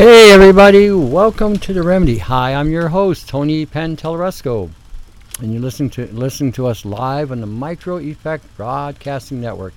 Hey everybody, welcome to the Remedy. Hi, I'm your host Tony Pantalleresco, and you're listening to listening to us live on the Micro Effect Broadcasting Network.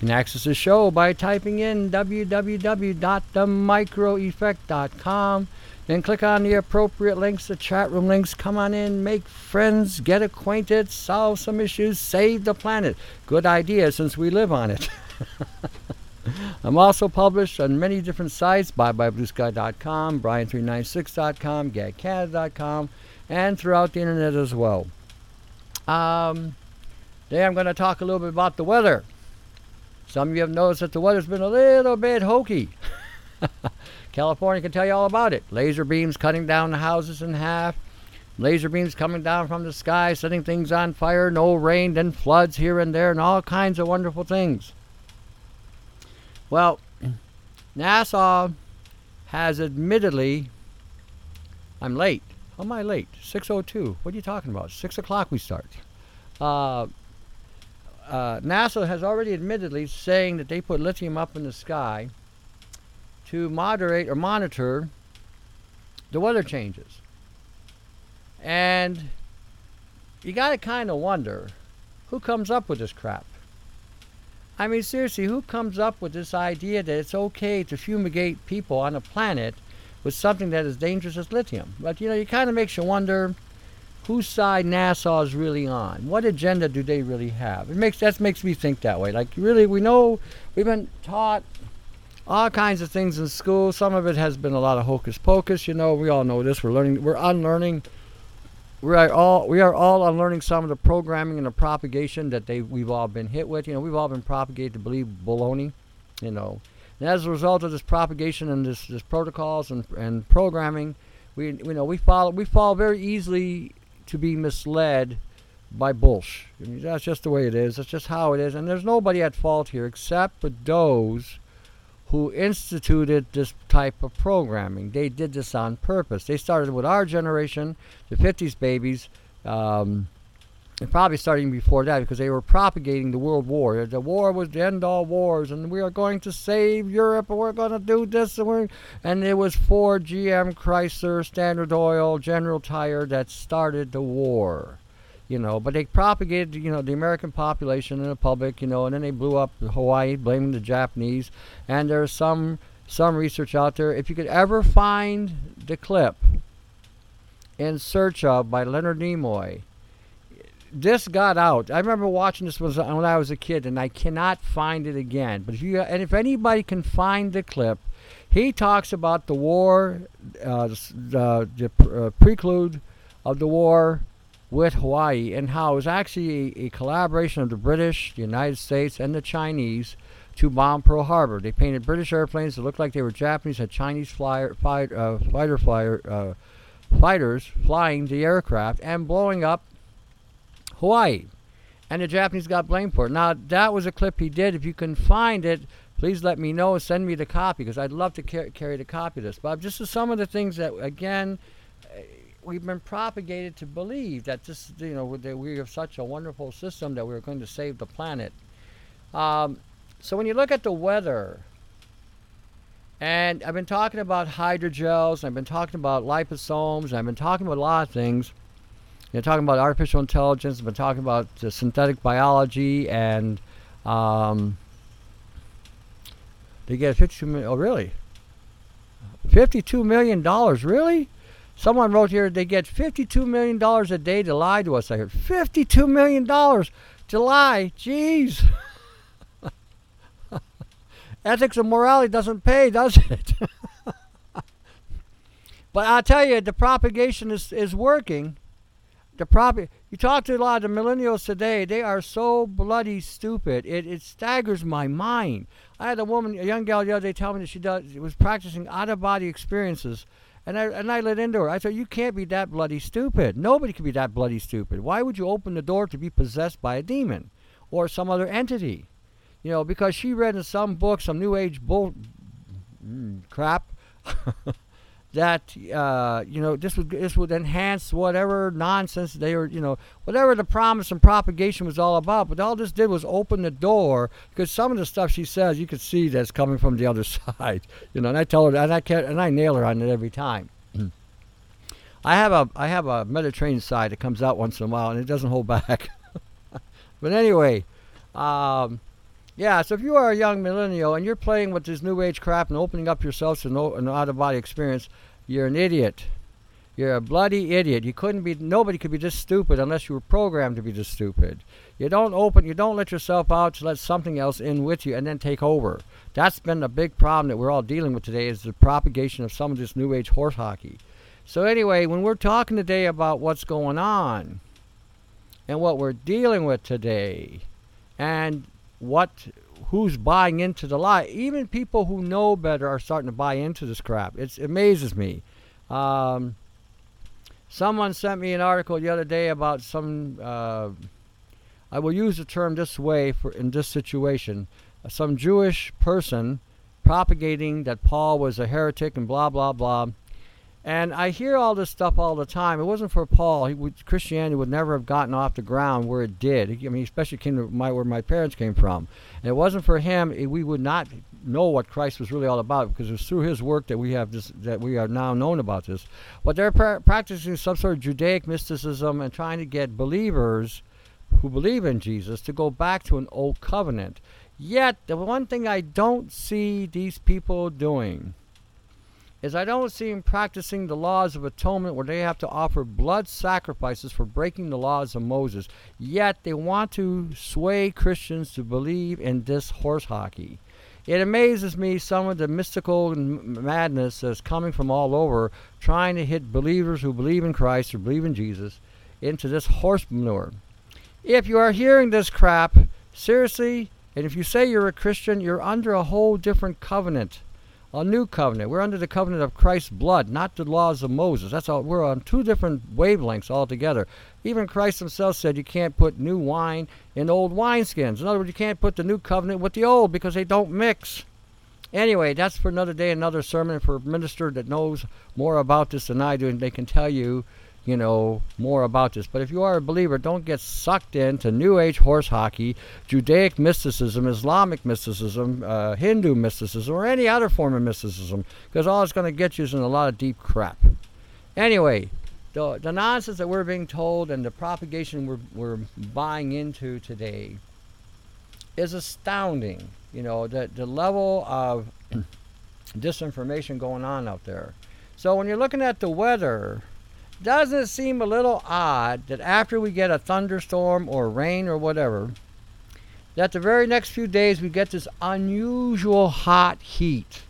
You can access the show by typing in www.themicroeffect.com. Then click on the appropriate links, the chat room links. Come on in, make friends, get acquainted, solve some issues, save the planet. Good idea since we live on it. I'm also published on many different sites, byebyebluesky.com, brian396.com, gagcanada.com, and throughout the internet as well. Um, today I'm going to talk a little bit about the weather. Some of you have noticed that the weather's been a little bit hokey. California can tell you all about it. Laser beams cutting down the houses in half. Laser beams coming down from the sky, setting things on fire. No rain, then floods here and there, and all kinds of wonderful things. Well, NASA has admittedly, I'm late. How am I late? 6:02. What are you talking about? Six o'clock we start. Uh, uh, NASA has already admittedly saying that they put lithium up in the sky to moderate or monitor the weather changes. And you got to kind of wonder who comes up with this crap. I mean, seriously, who comes up with this idea that it's okay to fumigate people on a planet with something that is dangerous as lithium? But you know, it kind of makes you wonder whose side NASA is really on. What agenda do they really have? It makes that makes me think that way. Like, really, we know we've been taught all kinds of things in school. Some of it has been a lot of hocus pocus. You know, we all know this. We're learning. We're unlearning we are all we are all unlearning some of the programming and the propagation that they we've all been hit with. You know, we've all been propagated to believe baloney. You know, and as a result of this propagation and this, this protocols and, and programming, we you know we follow we fall very easily to be misled by bullshit. I mean, that's just the way it is. That's just how it is. And there's nobody at fault here except for those who instituted this type of programming. They did this on purpose. They started with our generation, the 50s babies, um, and probably starting before that because they were propagating the world war. The war was the end all wars, and we are going to save Europe, and we're going to do this, and we're and it was Ford, GM, Chrysler, Standard Oil, General Tire that started the war you know. But they propagated, you know, the American population in the public, you know, and then they blew up Hawaii, blaming the Japanese. And there's some some research out there. If you could ever find the clip in search of by Leonard Nimoy, this got out. I remember watching this was when I was a kid, and I cannot find it again. But if you and if anybody can find the clip, he talks about the war, uh, the, the uh, prelude of the war with Hawaii and how it was actually a, a, collaboration of the British, the United States, and the Chinese to bomb Pearl Harbor. They painted British airplanes that looked like they were Japanese, had Chinese flyer, uh, fighter flyer, uh, fighters flying the aircraft and blowing up Hawaii. And the Japanese got blamed for it. Now, that was a clip he did. If you can find it, please let me know. Send me the copy because I'd love to car- carry the copy of this. But just some of the things that, again, we've been propagated to believe that this, you know, that we have such a wonderful system that we're going to save the planet. Um, so when you look at the weather, and I've been talking about hydrogels, I've been talking about liposomes, I've been talking about a lot of things. You know, talking about artificial intelligence, I've been talking about synthetic biology, and um, they get 52 million. Oh, really? 52 million dollars, really? Someone wrote here they get $52 million a day to lie to us. I heard $52 million to lie. Jeez. Ethics and morality doesn't pay, does it? but I'll tell you, the propagation is, is working. The prop- you talk to a lot of the millennials today, they are so bloody stupid. It, it staggers my mind. I had a woman, a young gal the other day tell me that she does, was practicing out of body experiences and I and I let into her. I said, "You can't be that bloody stupid. Nobody can be that bloody stupid. Why would you open the door to be possessed by a demon or some other entity? You know, because she read in some book some new age bull mm, crap that uh, you know this would this would enhance whatever nonsense they were you know whatever the promise and propagation was all about. But all this did was open the door because some of the stuff she says you could see that's coming from the other side. You know, and I tell her and I can and I nail her on it every time. I have a I have a Mediterranean side that comes out once in a while and it doesn't hold back. but anyway, um, yeah, so if you are a young millennial and you're playing with this new age crap and opening up yourself to an out of body experience, you're an idiot. You're a bloody idiot. You couldn't be. Nobody could be this stupid unless you were programmed to be this stupid. You don't open. You don't let yourself out to let something else in with you and then take over. That's been a big problem that we're all dealing with today. Is the propagation of some of this new age horse hockey. So anyway, when we're talking today about what's going on and what we're dealing with today, and what who's buying into the lie. Even people who know better are starting to buy into this crap. It's, it amazes me. Um, someone sent me an article the other day about some. Uh, I will use the term this way for in this situation. Some Jewish person propagating that Paul was a heretic and blah blah blah. And I hear all this stuff all the time. It wasn't for Paul. Would, Christianity would never have gotten off the ground where it did. I mean, especially came to my, where my parents came from. And it wasn't for him. It, we would not know what Christ was really all about because it's through his work that we have this, that we are now known about this. But they're pra- practicing some sort of Judaic mysticism and trying to get believers who believe in Jesus to go back to an old covenant. Yet, the one thing I don't see these people doing is I don't see them practicing the laws of atonement where they have to offer blood sacrifices for breaking the laws of Moses. Yet they want to sway Christians to believe in this horse hockey. It amazes me some of the mystical madness that's coming from all over, trying to hit believers who believe in Christ or believe in Jesus into this horse manure. If you are hearing this crap, seriously, and if you say you're a Christian, you're under a whole different covenant a new covenant. We're under the covenant of Christ's blood, not the laws of Moses. That's all. We're on two different wavelengths altogether. Even Christ himself said you can't put new wine in old wineskins. In other words, you can't put the new covenant with the old because they don't mix. Anyway, that's for another day, another sermon for a minister that knows more about this than I do, and they can tell you you know, more about this. But if you are a believer, don't get sucked into New Age horse hockey, Judaic mysticism, Islamic mysticism, uh, Hindu mysticism, or any other form of mysticism, because all it's going to get you is in a lot of deep crap. Anyway, the, the nonsense that we're being told and the propagation we're, we're buying into today is astounding. You know, the, the level of disinformation going on out there. So when you're looking at the weather, doesn't it seem a little odd that after we get a thunderstorm or rain or whatever, that the very next few days we get this unusual hot heat?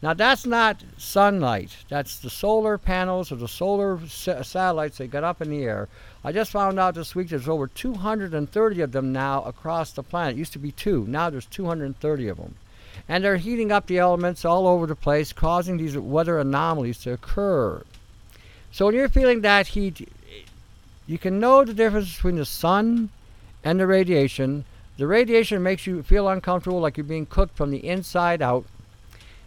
Now, that's not sunlight. That's the solar panels or the solar sa- satellites they got up in the air. I just found out this week there's over 230 of them now across the planet. It used to be two. Now there's 230 of them. And they're heating up the elements all over the place, causing these weather anomalies to occur. So when you're feeling that heat, you can know the difference between the sun and the radiation. The radiation makes you feel uncomfortable, like you're being cooked from the inside out.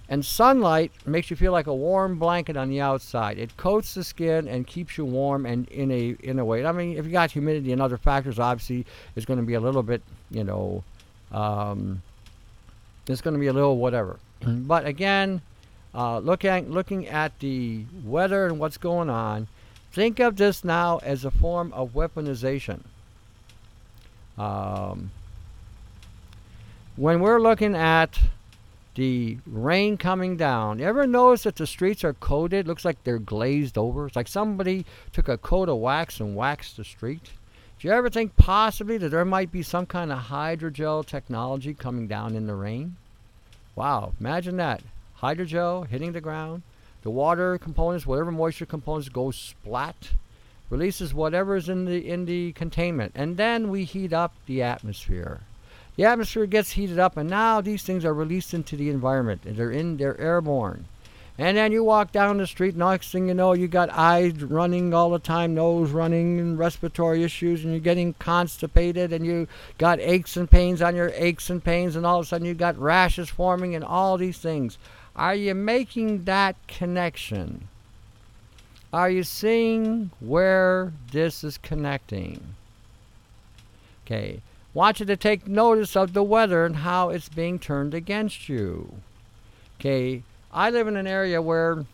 And sunlight makes you feel like a warm blanket on the outside. It coats the skin and keeps you warm and in a in a way. I mean, if you got humidity and other factors, obviously it's going to be a little bit, you know, um, it's going to be a little whatever. but again, uh, looking looking at the weather and what's going on, think of this now as a form of weaponization. Um, when we're looking at the rain coming down, you ever notice that the streets are coated? Looks like they're glazed over. It's like somebody took a coat of wax and waxed the street. Do you ever think possibly that there might be some kind of hydrogel technology coming down in the rain? Wow, imagine that hydrogel hitting the ground. The water components, whatever moisture components, go splat, releases whatever is in the in the containment, and then we heat up the atmosphere. The atmosphere gets heated up, and now these things are released into the environment. They're in, they're airborne. And then you walk down the street, and next thing you know, you got eyes running all the time, nose running, and respiratory issues, and you're getting constipated, and you got aches and pains on your aches and pains, and all of a sudden you got rashes forming, and all these things. Are you making that connection? Are you seeing where this is connecting? Okay. Want you to take notice of the weather and how it's being turned against you. Okay. I live in an area where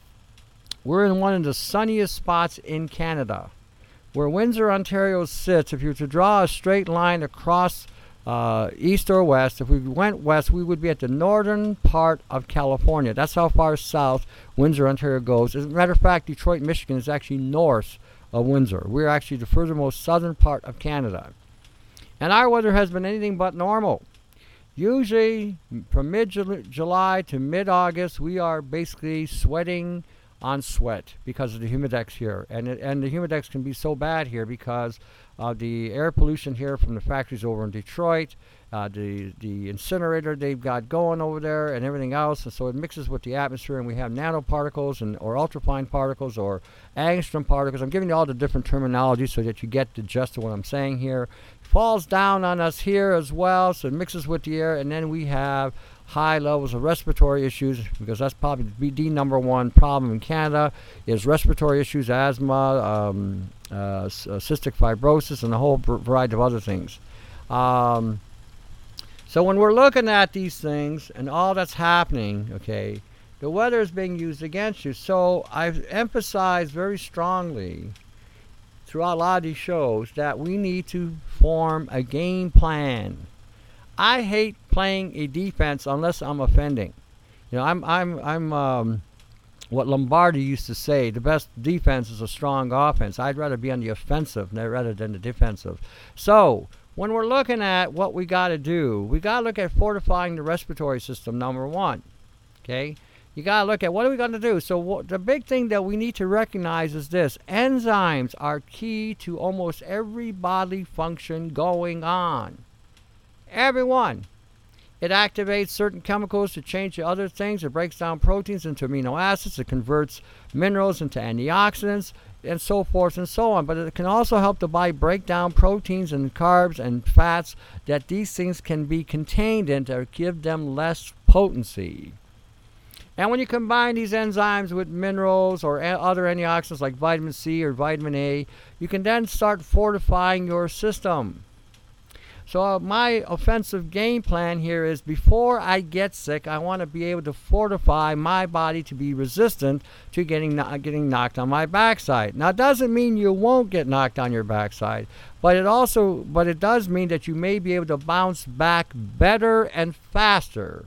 we're in one of the sunniest spots in Canada. Where Windsor, Ontario sits, if you were to draw a straight line across uh, east or west, if we went west, we would be at the northern part of California. That's how far south Windsor, Ontario goes. As a matter of fact, Detroit, Michigan is actually north of Windsor. We're actually the furthermost southern part of Canada. And our weather has been anything but normal. Usually, from mid July to mid August, we are basically sweating on sweat because of the humidex here. And, it, and the humidex can be so bad here because of the air pollution here from the factories over in Detroit, uh, the, the incinerator they've got going over there, and everything else. And so it mixes with the atmosphere, and we have nanoparticles and or ultrafine particles or angstrom particles. I'm giving you all the different terminology so that you get the gist of what I'm saying here. falls down on us here as well, so it mixes with the air, and then we have high levels of respiratory issues because that's probably the number one problem in Canada is respiratory issues, asthma, um, uh, uh, cystic fibrosis, and a whole variety of other things. Um, so when we're looking at these things and all that's happening, okay, the weather is being used against you. So I've emphasized very strongly throughout a lot of these shows that we need to form a game plan. I hate playing a defense unless I'm offending. You know, I'm I'm I'm um, what Lombardi used to say: the best defense is a strong offense. I'd rather be on the offensive rather than the defensive. So when we're looking at what we got to do, we got to look at fortifying the respiratory system. Number one, okay. You got to look at what are we going to do. So the big thing that we need to recognize is this: enzymes are key to almost every bodily function going on. Everyone. It activates certain chemicals to change to other things. It breaks down proteins into amino acids. It converts minerals into antioxidants and so forth and so on. But it can also help the body break down proteins and carbs and fats that these things can be contained in to give them less potency. And when you combine these enzymes with minerals or other antioxidants like vitamin C or vitamin A, you can then start fortifying your system. So uh, my offensive game plan here is before I get sick, I want to be able to fortify my body to be resistant to getting getting knocked on my backside. Now, it doesn't mean you won't get knocked on your backside, but it also but it does mean that you may be able to bounce back better and faster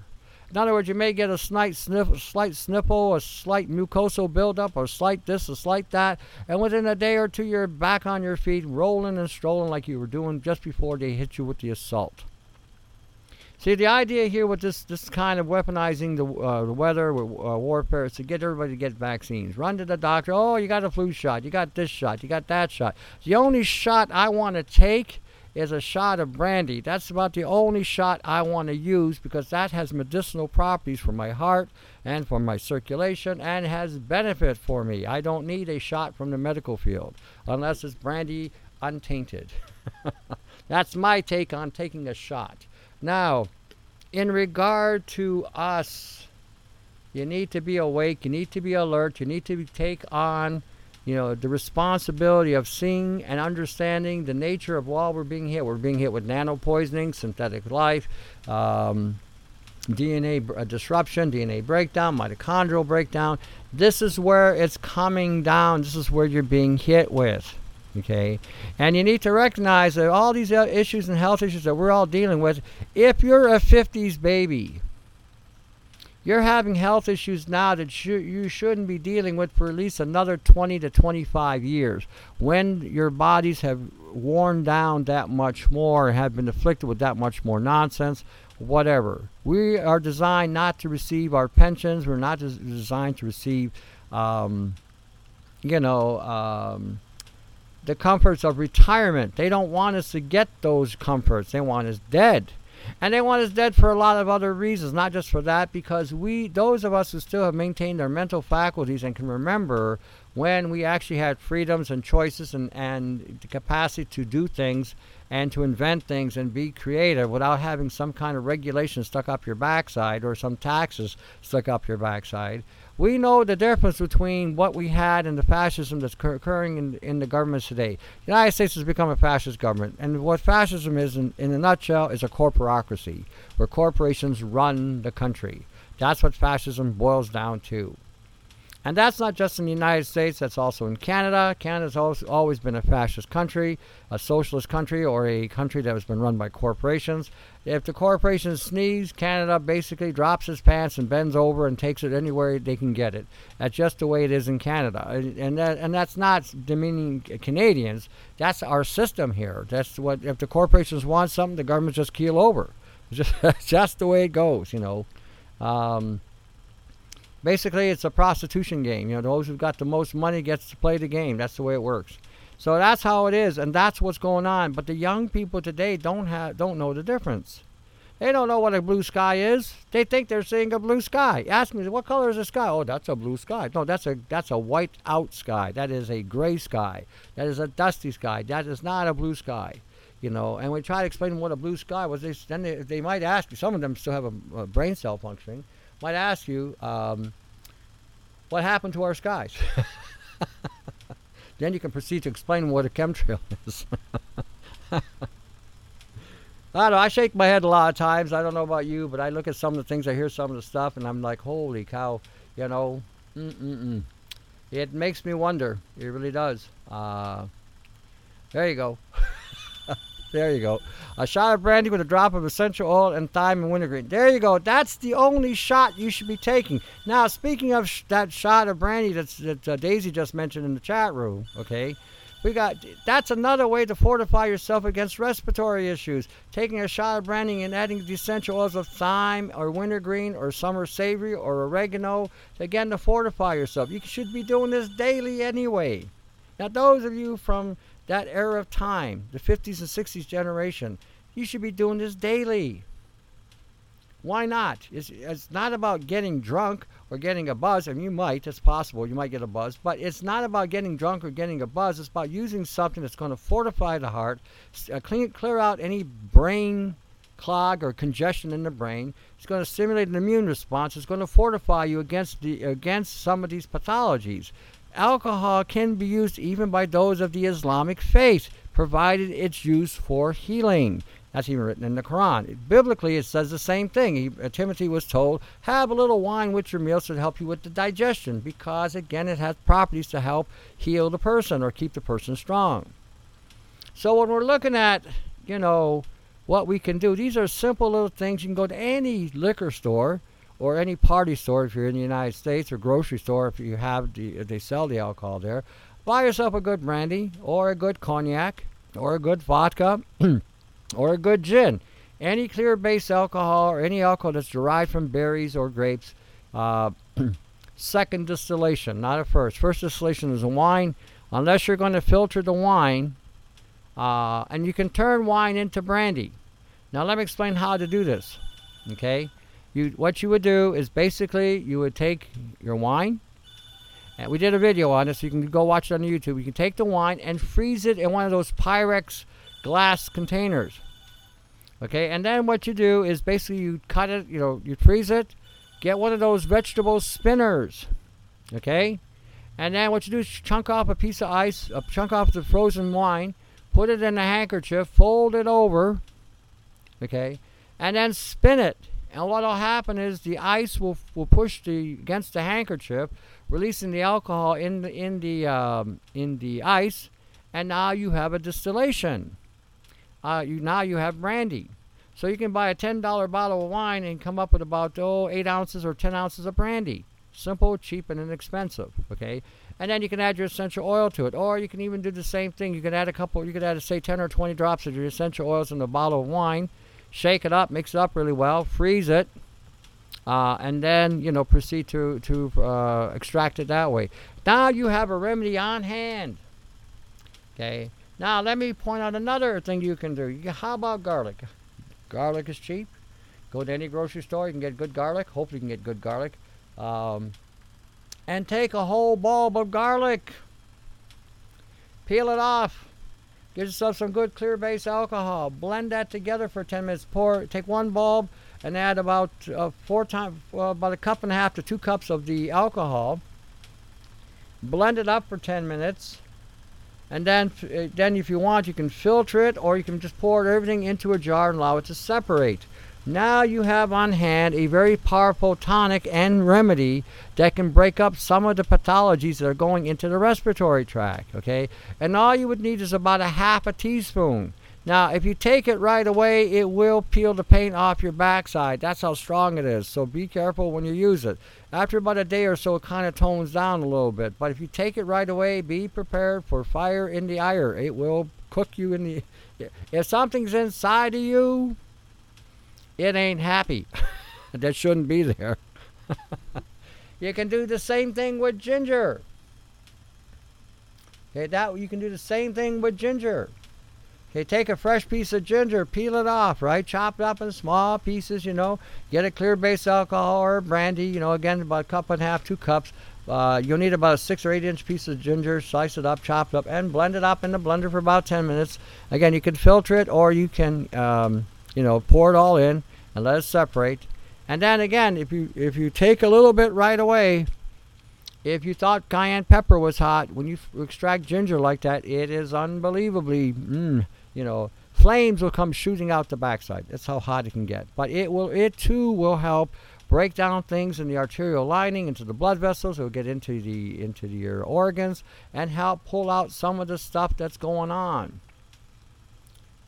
in other words, you may get a slight, sniff, slight sniffle, a slight mucosal buildup, or slight this, a slight that, and within a day or two, you're back on your feet, rolling and strolling like you were doing just before they hit you with the assault. See, the idea here with this, this kind of weaponizing the, uh, the weather uh, warfare is to get everybody to get vaccines. Run to the doctor. Oh, you got a flu shot. You got this shot. You got that shot. The only shot I want to take is a shot of brandy. That's about the only shot I want to use because that has medicinal properties for my heart and for my circulation and has benefit for me. I don't need a shot from the medical field unless it's brandy untainted. That's my take on taking a shot. Now, in regard to us, you need to be awake, you need to be alert, you need to take on you know, the responsibility of seeing and understanding the nature of why we're being hit. We're being hit with nano poisoning, synthetic life, um, DNA uh, disruption, DNA breakdown, mitochondrial breakdown. This is where it's coming down. This is where you're being hit with. Okay, and you need to recognize that all these uh, issues and health issues that we're all dealing with. If you're a 50s baby, you're having health issues now that sh- you shouldn't be dealing with for at least another 20 to 25 years when your bodies have worn down that much more, have been afflicted with that much more nonsense, whatever. We are designed not to receive our pensions. We're not des- designed to receive, um, you know, um, the comforts of retirement. They don't want us to get those comforts. They want us dead. And they want us dead for a lot of other reasons, not just for that, because we, those of us who still have maintained our mental faculties and can remember when we actually had freedoms and choices and, and the capacity to do things and to invent things and be creative without having some kind of regulation stuck up your backside or some taxes stuck up your backside. We know the difference between what we had and the fascism that's occurring in, in the governments today. The United States has become a fascist government, and what fascism is, in, in a nutshell, is a corporocracy, where corporations run the country. That's what fascism boils down to. And that's not just in the United States, that's also in Canada. Canada's always been a fascist country, a socialist country, or a country that has been run by corporations. If the corporations sneeze, Canada basically drops its pants and bends over and takes it anywhere they can get it. That's just the way it is in Canada. And, that, and that's not demeaning Canadians, that's our system here. That's what, if the corporations want something, the government just keel over. Just, just the way it goes, you know. Um, basically it's a prostitution game. You know, those who've got the most money gets to play the game. That's the way it works. So that's how it is, and that's what's going on. But the young people today don't have don't know the difference. They don't know what a blue sky is. They think they're seeing a blue sky. Ask me, what color is the sky? Oh, that's a blue sky. No, that's a that's a white out sky. That is a gray sky. That is a dusty sky. That is not a blue sky. You know, and we try to explain what a blue sky was. They, then they, they might ask you. Some of them still have a, a brain cell functioning might ask you, um, what happened to our skies? then you can proceed to explain what a chemtrail is. I don't know. I shake my head a lot of times. I don't know about you, but I look at some of the things, I hear some of the stuff, and I'm like, holy cow, you know, mm-mm-mm. It makes me wonder. It really does. Uh, there you go. There you go. A shot of brandy with a drop of essential oil and thyme and wintergreen. There you go. That's the only shot you should be taking. Now, speaking of sh- that shot of brandy that's, that uh, Daisy just mentioned in the chat room, okay, we got that's another way to fortify yourself against respiratory issues. Taking a shot of brandy and adding the essential oils of thyme or wintergreen or summer savory or oregano, again to fortify yourself. You should be doing this daily anyway. Now, those of you from that era of time, the 50s and 60s generation, you should be doing this daily. Why not? It's, it's not about getting drunk or getting a buzz. Mean, you might, it's possible, you might get a buzz, but it's not about getting drunk or getting a buzz. It's about using something that's going to fortify the heart, uh, clean, clear out any brain clog or congestion in the brain. It's going to stimulate an immune response. It's going to fortify you against the against some of these pathologies. Alcohol can be used even by those of the Islamic faith, provided it's used for healing. That's even written in the Quran. Biblically, it says the same thing. He, uh, Timothy was told, have a little wine with your meals to help you with the digestion, because again, it has properties to help heal the person or keep the person strong. So when we're looking at, you know, what we can do, these are simple little things. You can go to any liquor store or any party store if you're in the United States or grocery store if you have the, if they sell the alcohol there. Buy yourself a good brandy or a good cognac or a good vodka or a good gin. Any clear base alcohol or any alcohol that's derived from berries or grapes. Uh, second distillation, not a first. First distillation is a wine. Unless you're going to filter the wine, uh, and you can turn wine into brandy. Now let me explain how to do this. Okay, you what you would do is basically you would take your wine and we did a video on this so you can go watch it on YouTube. You can take the wine and freeze it in one of those Pyrex glass containers. Okay, and then what you do is basically you cut it, you know, you freeze it, get one of those vegetable spinners. Okay? And then what you do is chunk off a piece of ice, a chunk off the frozen wine, put it in a handkerchief, fold it over, okay, and then spin it and what will happen is the ice will, will push the against the handkerchief, releasing the alcohol in the in the um, in the ice, and now you have a distillation. Uh, you now you have brandy. So you can buy a ten dollar bottle of wine and come up with about oh eight ounces or ten ounces of brandy. Simple, cheap, and inexpensive. Okay, and then you can add your essential oil to it, or you can even do the same thing. You can add a couple. You could add say ten or twenty drops of your essential oils in a bottle of wine shake it up, mix it up really well, freeze it, uh, and then you know proceed to to uh, extract it that way. Now you have a remedy on hand. Okay. Now let me point out another thing you can do. How about garlic? Garlic is cheap. Go to any grocery store, you can get good garlic. Hopefully, you can get good garlic. Um, and take a whole bulb of garlic, peel it off, get yourself some good clear base alcohol, blend that together for 10 minutes. Pour, take one bulb and add about uh, four times, about a cup and a half to two cups of the alcohol. Blend it up for 10 minutes and then uh, then if you want you can filter it or you can just pour everything into a jar and allow it to separate now you have on hand a very powerful tonic and remedy that can break up some of the pathologies that are going into the respiratory tract okay and all you would need is about a half a teaspoon now, if you take it right away, it will peel the paint off your backside. That's how strong it is. So be careful when you use it. After about a day or so, it kind of tones down a little bit. But if you take it right away, be prepared for fire in the ire. It will cook you in the. If something's inside of you, it ain't happy. that shouldn't be there. you can do the same thing with ginger. Okay, that you can do the same thing with ginger. Okay, take a fresh piece of ginger, peel it off, right? Chop it up in small pieces, you know. Get a clear base alcohol or brandy, you know, again, about a cup and a half, two cups. Uh, you'll need about a six or eight inch piece of ginger, slice it up, chop it up, and blend it up in the blender for about 10 minutes. Again, you can filter it or you can, um, you know, pour it all in and let it separate. And then again, if you if you take a little bit right away, if you thought cayenne pepper was hot, when you extract ginger like that, it is unbelievably. Mm, you know, flames will come shooting out the backside. That's how hot it can get. But it will, it too will help break down things in the arterial lining into the blood vessels. It will get into the into your organs and help pull out some of the stuff that's going on.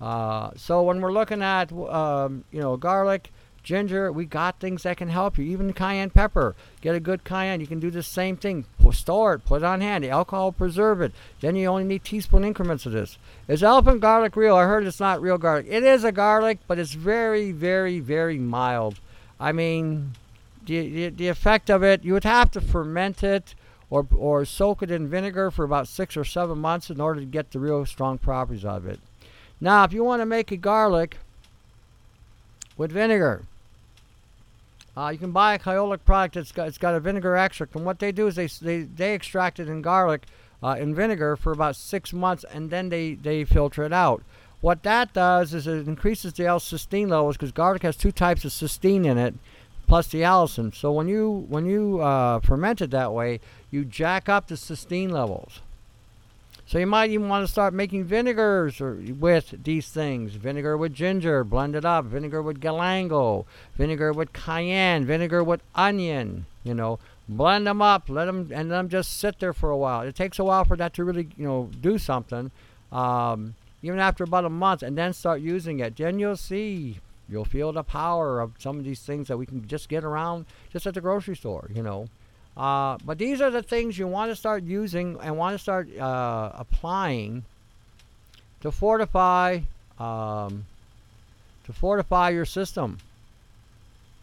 Uh, so when we're looking at um, you know garlic, ginger, we got things that can help you. Even cayenne pepper. Get a good cayenne. You can do the same thing. Store it. Put it on hand. The alcohol preserve it. Then you only need teaspoon increments of this. Is elephant garlic real? I heard it's not real garlic. It is a garlic, but it's very, very, very mild. I mean, the, the, the effect of it, you would have to ferment it or, or soak it in vinegar for about six or seven months in order to get the real strong properties of it. Now, if you want to make a garlic with vinegar, uh, you can buy a Kyolic product. It's got, it's got a vinegar extract, and what they do is they they, they extract it in garlic uh, in vinegar for about six months, and then they they filter it out. What that does is it increases the L-cysteine levels because garlic has two types of cysteine in it, plus the allicin. So when you when you uh, ferment it that way, you jack up the cysteine levels. So you might even want to start making vinegars or, with these things. Vinegar with ginger, blend it up. Vinegar with galangal. Vinegar with cayenne. Vinegar with onion. You know, blend them up. Let them and let them just sit there for a while. It takes a while for that to really, you know, do something. Um, even after about a month, and then start using it. Then you'll see. You'll feel the power of some of these things that we can just get around just at the grocery store. You know. Uh, but these are the things you want to start using and want to start uh, applying to fortify um, to fortify your system.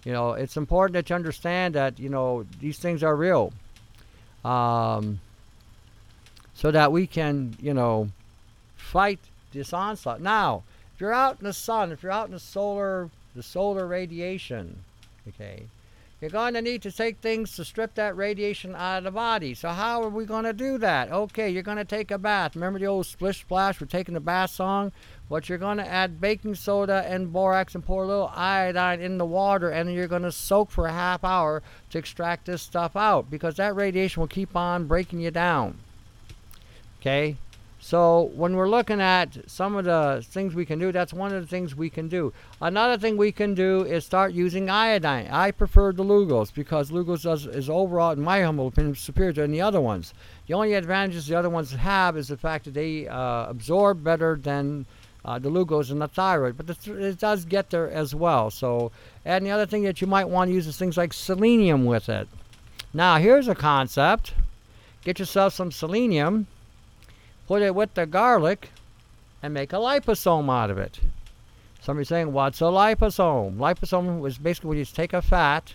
You know, it's important that you understand that you know these things are real, um, so that we can you know fight this onslaught. Now, if you're out in the sun, if you're out in the solar the solar radiation, okay, you're going to need to take things to strip that radiation out of the body. So how are we going to do that? Okay, you're going to take a bath. Remember the old splish splash? We're taking the bath song. What you're going to add baking soda and borax and pour a little iodine in the water, and you're going to soak for a half hour to extract this stuff out because that radiation will keep on breaking you down. Okay, so when we're looking at some of the things we can do, that's one of the things we can do. Another thing we can do is start using iodine. I prefer the Lugol's because Lugol's does, is overall, in my humble opinion, superior to any other ones. The only advantages the other ones have is the fact that they uh, absorb better than uh, the Lugol's in the thyroid, but the th- it does get there as well. So, and the other thing that you might want to use is things like selenium with it. Now, here's a concept: get yourself some selenium put it with the garlic, and make a liposome out of it. Somebody's saying, what's a liposome? Liposome is basically when you take a fat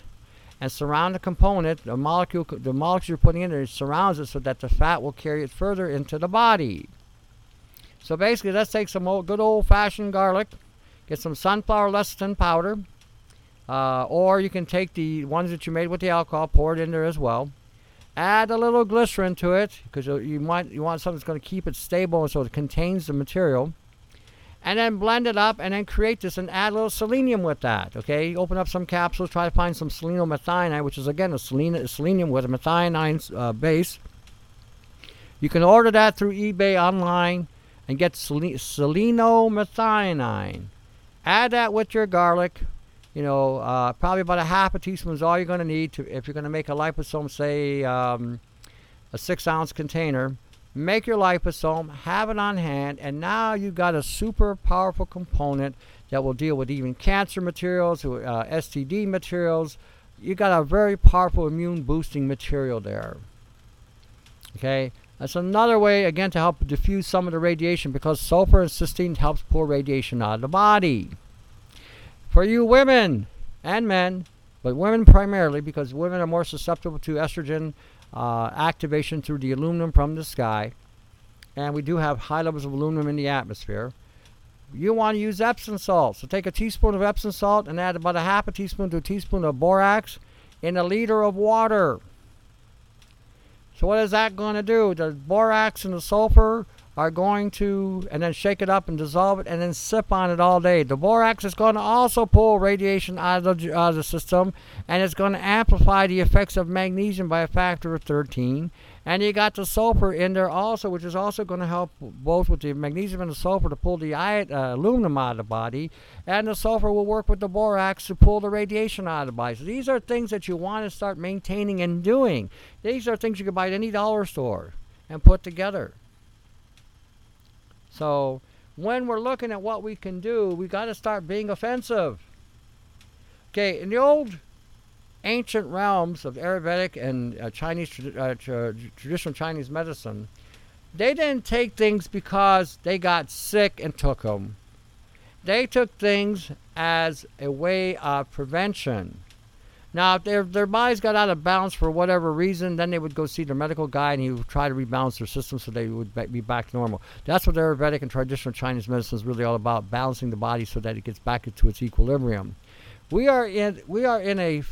and surround the component, the molecule, the molecule you're putting in there, surrounds it so that the fat will carry it further into the body. So basically, let's take some old, good old-fashioned garlic, get some sunflower lecithin powder, uh, or you can take the ones that you made with the alcohol, pour it in there as well Add a little glycerin to it because you might you want something that's going to keep it stable so it contains the material. And then blend it up and then create this and add a little selenium with that. Okay, open up some capsules, try to find some selenomethionine, which is again a selenium with a methionine uh, base. You can order that through eBay online and get selenomethionine. Add that with your garlic, you know, uh, probably about a half a teaspoon is all you're going to need to if you're going to make a liposome, say um, a six ounce container. Make your liposome, have it on hand, and now you've got a super powerful component that will deal with even cancer materials, uh, STD materials. You've got a very powerful immune boosting material there. Okay, that's another way again to help diffuse some of the radiation because sulfur and cysteine helps pull radiation out of the body for you women and men, but women primarily because women are more susceptible to estrogen uh, activation through the aluminum from the sky. And we do have high levels of aluminum in the atmosphere. You want to use Epsom salt. So take a teaspoon of Epsom salt and add about a half a teaspoon to a teaspoon of borax in a liter of water. So what is that going to do? The borax and the sulfur are going to, and then shake it up and dissolve it and then sip on it all day. The borax is going to also pull radiation out of the, the system and it's going to amplify the effects of magnesium by a factor of 13. And you got the sulfur in there also, which is also going to help both with the magnesium and the sulfur to pull the uh, aluminum out of the body. And the sulfur will work with the borax to pull the radiation out of the body. So these are things that you want to start maintaining and doing. These are things you can buy at any dollar store and put together. So when we're looking at what we can do, we got to start being offensive. Okay, in the old ancient realms of Ayurvedic and uh, Chinese uh, tra- traditional Chinese medicine, they didn't take things because they got sick and took them. They took things as a way of prevention. Now, if their, their bodies got out of balance for whatever reason, then they would go see their medical guy and he would try to rebalance their system so they would be back to normal. That's what Ayurvedic and traditional Chinese medicine is really all about, balancing the body so that it gets back into its equilibrium. We are in we are in a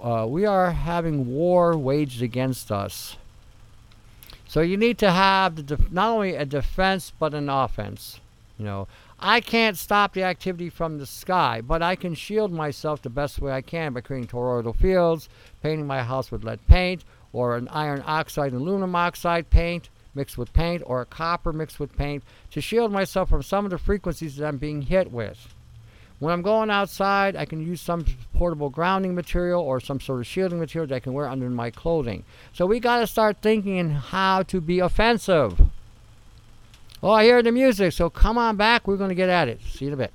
uh, we are having war waged against us. So you need to have def- not only a defense but an offense. You know, I can't stop the activity from the sky, but I can shield myself the best way I can by creating toroidal fields, painting my house with lead paint, or an iron oxide and aluminum oxide paint mixed with paint, or a copper mixed with paint to shield myself from some of the frequencies that I'm being hit with. When I'm going outside, I can use some portable grounding material or some sort of shielding material that I can wear under my clothing. So we got to start thinking how to be offensive. Oh, I hear the music, so come on back. We're going to get at it. See you in a bit.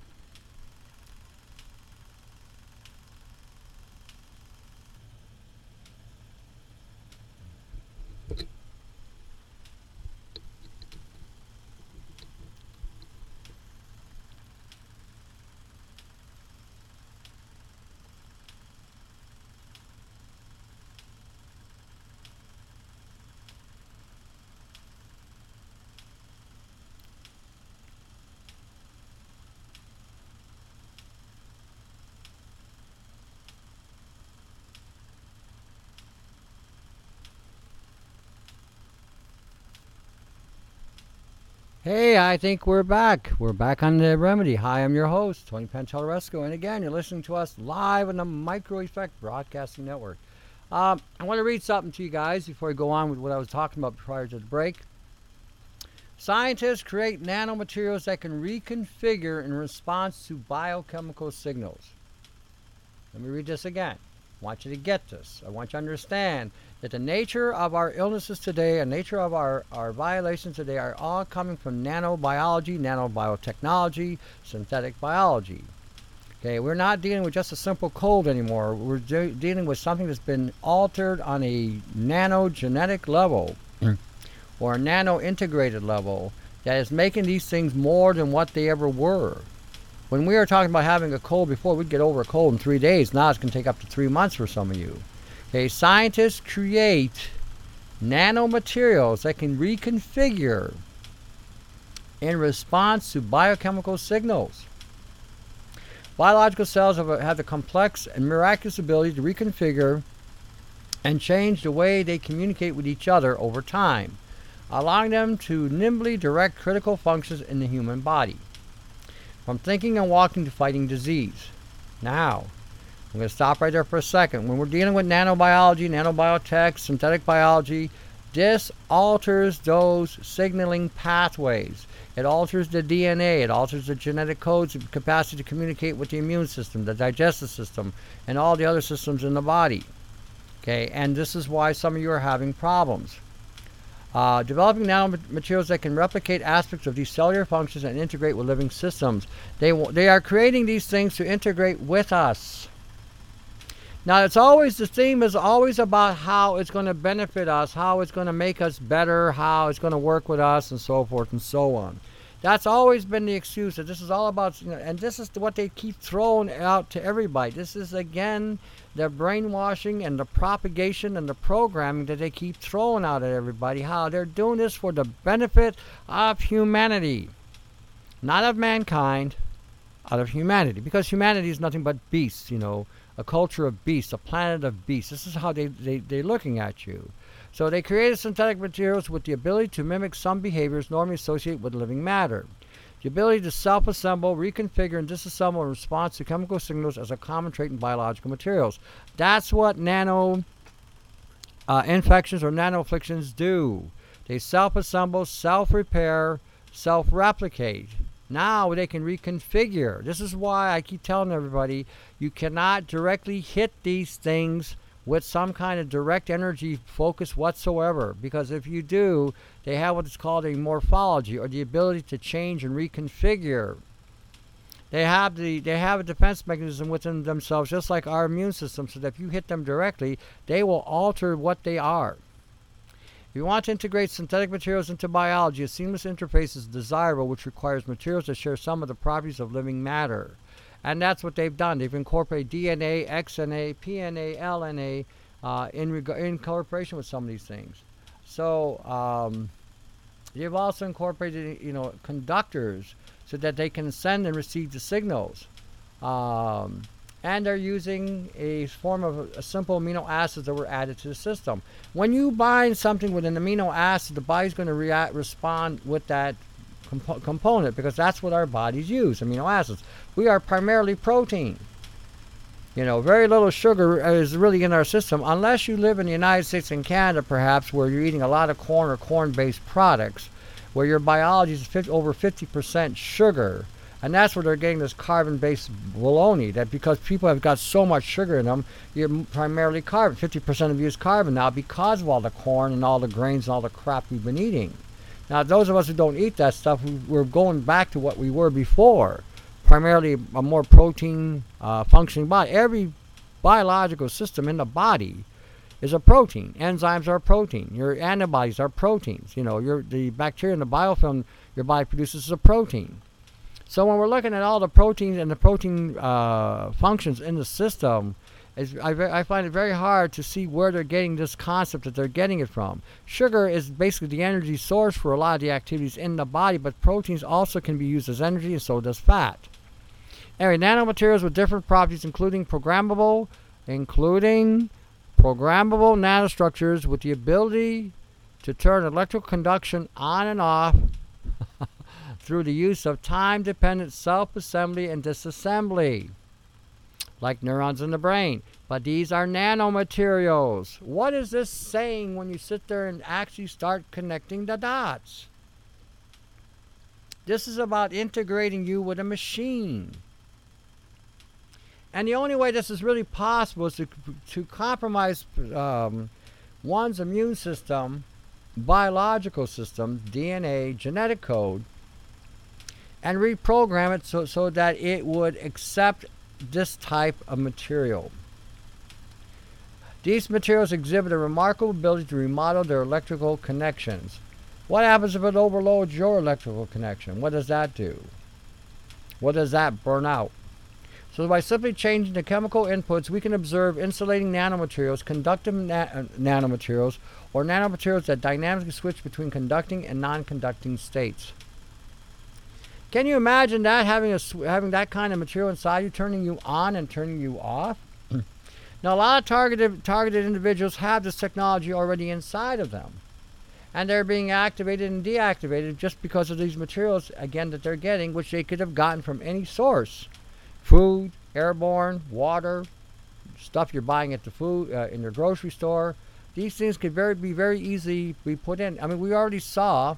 Hey, I think we're back. We're back on the remedy. Hi, I'm your host, Tony Pantalleresco, and again, you're listening to us live on the Micro Effect Broadcasting Network. Um, I want to read something to you guys before I go on with what I was talking about prior to the break. Scientists create nanomaterials that can reconfigure in response to biochemical signals. Let me read this again. I want you to get this. I want you to understand that the nature of our illnesses today and nature of our, our violations today are all coming from nanobiology, nanobiotechnology, synthetic biology. Okay, we're not dealing with just a simple cold anymore. We're de- dealing with something that's been altered on a nanogenetic level mm. or a nano integrated level that is making these things more than what they ever were. When we were talking about having a cold before, we'd get over a cold in three days. Now it's going to take up to three months for some of you. Okay, scientists create nanomaterials that can reconfigure in response to biochemical signals. Biological cells have, a, have the complex and miraculous ability to reconfigure and change the way they communicate with each other over time, allowing them to nimbly direct critical functions in the human body. From thinking and walking to fighting disease. Now, I'm going to stop right there for a second. When we're dealing with nanobiology, nanobiotech, synthetic biology, this alters those signaling pathways. It alters the DNA, it alters the genetic codes, the capacity to communicate with the immune system, the digestive system, and all the other systems in the body. Okay, and this is why some of you are having problems. Uh, developing nanomaterials that can replicate aspects of these cellular functions and integrate with living systems. They, they are creating these things to integrate with us. Now, it's always the theme is always about how it's going to benefit us, how it's going to make us better, how it's going to work with us, and so forth and so on. That's always been the excuse that this is all about, you know, and this is what they keep throwing out to everybody. This is again the brainwashing and the propagation and the programming that they keep throwing out at everybody. How they're doing this for the benefit of humanity, not of mankind, out of humanity, because humanity is nothing but beasts, you know a culture of beasts, a planet of beasts. This is how they, they, they're looking at you. So they created synthetic materials with the ability to mimic some behaviors normally associated with living matter. The ability to self assemble, reconfigure, and disassemble in response to chemical signals as a common trait in biological materials. That's what nano uh, infections or nano afflictions do. They self assemble, self repair, self replicate. Now they can reconfigure. This is why I keep telling everybody you cannot directly hit these things with some kind of direct energy focus whatsoever. Because if you do, they have what's called a morphology or the ability to change and reconfigure. They have the they have a defense mechanism within themselves, just like our immune system, so that if you hit them directly, they will alter what they are. If you want to integrate synthetic materials into biology, a seamless interface is desirable, which requires materials that share some of the properties of living matter. And that's what they've done. They've incorporated DNA, XNA, PNA, LNA uh, in, reg- in cooperation with some of these things. So um, they've also incorporated, you know, conductors so that they can send and receive the signals. Um, and they're using a form of a, simple amino acids that were added to the system. When you bind something with an amino acid, the body's going to react, respond with that comp- component because that's what our bodies use amino acids. We are primarily protein. You know, very little sugar is really in our system unless you live in the United States and Canada, perhaps, where you're eating a lot of corn or corn based products, where your biology is 50, over 50% sugar and that's where they're getting this carbon-based bologna. That because people have got so much sugar in them, you're primarily carbon. 50% of you is carbon now because of all the corn and all the grains and all the crap we've been eating. Now, those of us who don't eat that stuff, we're going back to what we were before, primarily a more protein uh, functioning body. Every biological system in the body is a protein. Enzymes are protein. Your antibodies are proteins. You know, your the bacteria in the biofilm your body produces is a protein. So when we're looking at all the proteins and the protein uh, functions in the system, I, I, find it very hard to see where they're getting this concept that they're getting it from. Sugar is basically the energy source for a lot of the activities in the body, but proteins also can be used as energy, and so does fat. Anyway, nanomaterials with different properties, including programmable, including programmable nanostructures with the ability to turn electrical conduction on and off through the use of time dependent self assembly and disassembly, like neurons in the brain. But these are nanomaterials. What is this saying when you sit there and actually start connecting the dots? This is about integrating you with a machine. And the only way this is really possible is to, to compromise um, one's immune system, biological system, DNA, genetic code, and reprogram it so, so that it would accept this type of material. These materials exhibit a remarkable ability to remodel their electrical connections. What happens if it overloads your electrical connection? What does that do? What does that burn out? So by simply changing the chemical inputs, we can observe insulating nanomaterials, conductive na- uh, nanomaterials, or nanomaterials that dynamically switch between conducting and non-conducting states. Can you imagine that having a having that kind of material inside you, turning you on and turning you off? Now, a lot of targeted, targeted individuals have this technology already inside of them. And they're being activated and deactivated just because of these materials, again, that they're getting, which they could have gotten from any source food, airborne, water, stuff you're buying at the food uh, in your grocery store. These things could very be very easily be put in. I mean, we already saw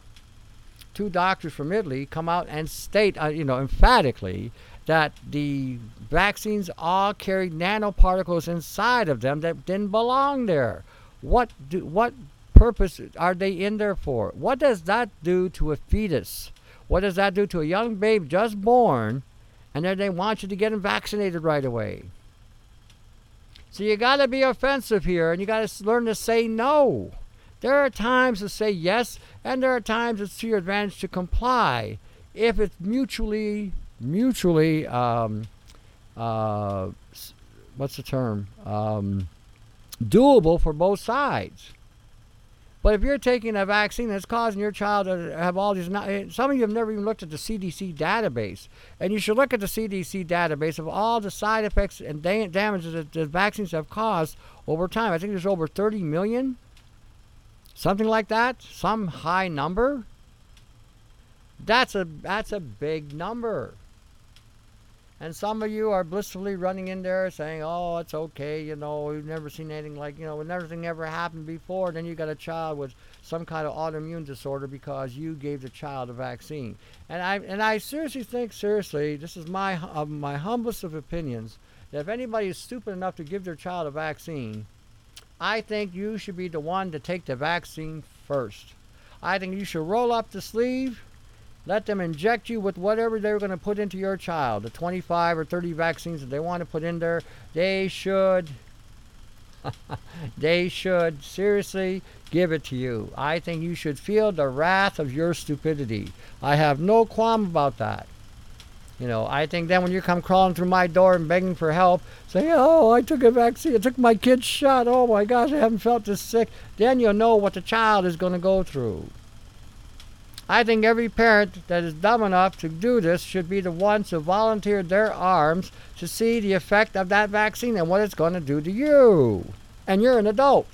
two doctors from Italy come out and state, uh, you know, emphatically that the vaccines all carried nanoparticles inside of them that didn't belong there. What do what purpose are they in there for? What does that do to a fetus? What does that do to a young babe just born? And then they want you to get him vaccinated right away. So you got to be offensive here, and you got to learn to say no. There are times to say yes, and there are times it's to your advantage to comply if it's mutually mutually um, uh, what's the term um, doable for both sides. But if you're taking a vaccine that's causing your child to have all these, eh, some of you have never even looked at the CDC database, and you should look at the CDC database of all the side effects and damages that the vaccines have caused over time. I think there's over 30 million, something like that, some high number. That's a that's a big number. And some of you are blissfully running in there saying, oh, it's okay, you know, we've never seen anything like, you know, nothing ever happened before. Then you got a child with some kind of autoimmune disorder because you gave the child a vaccine. And I, and I seriously think, seriously, this is my, uh, my humblest of opinions, that if anybody is stupid enough to give their child a vaccine, I think you should be the one to take the vaccine first. I think you should roll up the sleeve let them inject you with whatever they're going to put into your child, the 25 or 30 vaccines that they want to put in there. They should, they should seriously give it to you. I think you should feel the wrath of your stupidity. I have no qualm about that. You know, I think then when you come crawling through my door and begging for help, saying, "Oh, I took a vaccine. I took my kid's shot. Oh my gosh, I haven't felt this sick," then you'll know what the child is going to go through. I think every parent that is dumb enough to do this should be the ones who volunteered their arms to see the effect of that vaccine and what it's going to do to you. And you're an adult.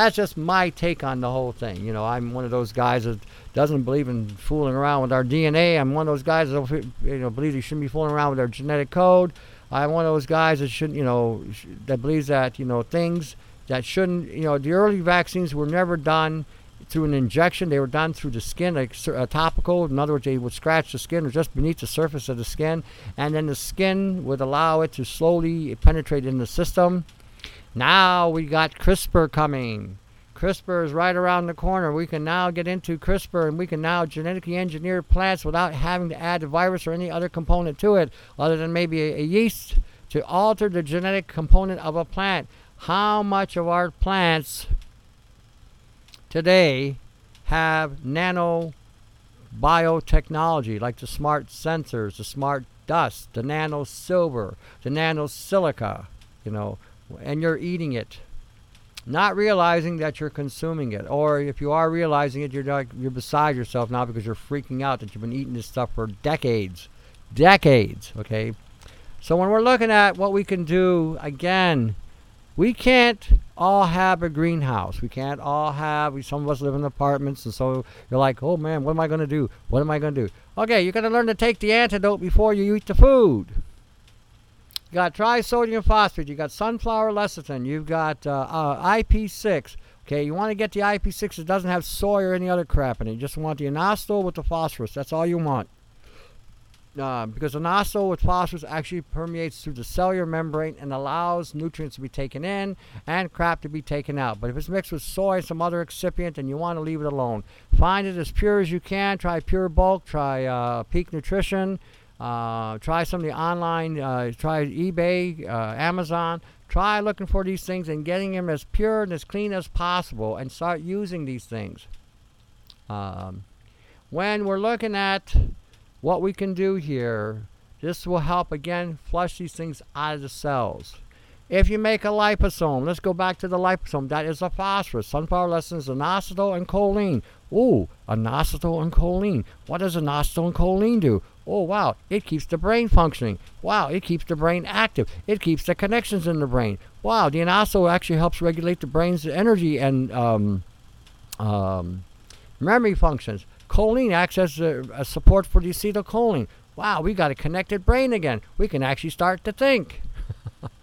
That's just my take on the whole thing. You know, I'm one of those guys that doesn't believe in fooling around with our DNA. I'm one of those guys that you know believe you shouldn't be fooling around with our genetic code. I'm one of those guys that shouldn't, you know, that believes that you know things that shouldn't, you know, the early vaccines were never done through an injection. They were done through the skin, like a topical. In other words, they would scratch the skin or just beneath the surface of the skin, and then the skin would allow it to slowly penetrate in the system. Now we got CRISPR coming. CRISPR is right around the corner. We can now get into CRISPR and we can now genetically engineer plants without having to add a virus or any other component to it, other than maybe a, a yeast to alter the genetic component of a plant. How much of our plants today have nano biotechnology like the smart sensors, the smart dust, the nano silver, the nano silica, you know, and you're eating it. Not realizing that you're consuming it, or if you are realizing it, you're like you're beside yourself now because you're freaking out that you've been eating this stuff for decades, decades. Okay, so when we're looking at what we can do, again, we can't all have a greenhouse. We can't all have. We, some of us live in apartments, and so you're like, oh man, what am I going to do? What am I going to do? Okay, you're going to learn to take the antidote before you eat the food. You got trisodium phosphate. You got sunflower lecithin. You've got uh, uh, IP6. Okay, you want to get the IP6 that doesn't have soy or any other crap in it. You just want the inositol with the phosphorus. That's all you want uh, because inositol with phosphorus actually permeates through the cellular membrane and allows nutrients to be taken in and crap to be taken out. But if it's mixed with soy and some other excipient, then you want to leave it alone. Find it as pure as you can. Try Pure Bulk. Try uh, Peak Nutrition. Uh, try some of the online. Uh, try eBay, uh, Amazon. Try looking for these things and getting them as pure and as clean as possible, and start using these things. Um, when we're looking at what we can do here, this will help again flush these things out of the cells. If you make a liposome, let's go back to the liposome. That is a phosphorus. Sunflower is inositol and choline. Ooh, inositol and choline. What does inositol and choline do? Oh, wow, it keeps the brain functioning. Wow, it keeps the brain active. It keeps the connections in the brain. Wow, the inositol actually helps regulate the brain's energy and um, um, memory functions. Choline acts as a, a support for the acetylcholine. Wow, we got a connected brain again. We can actually start to think.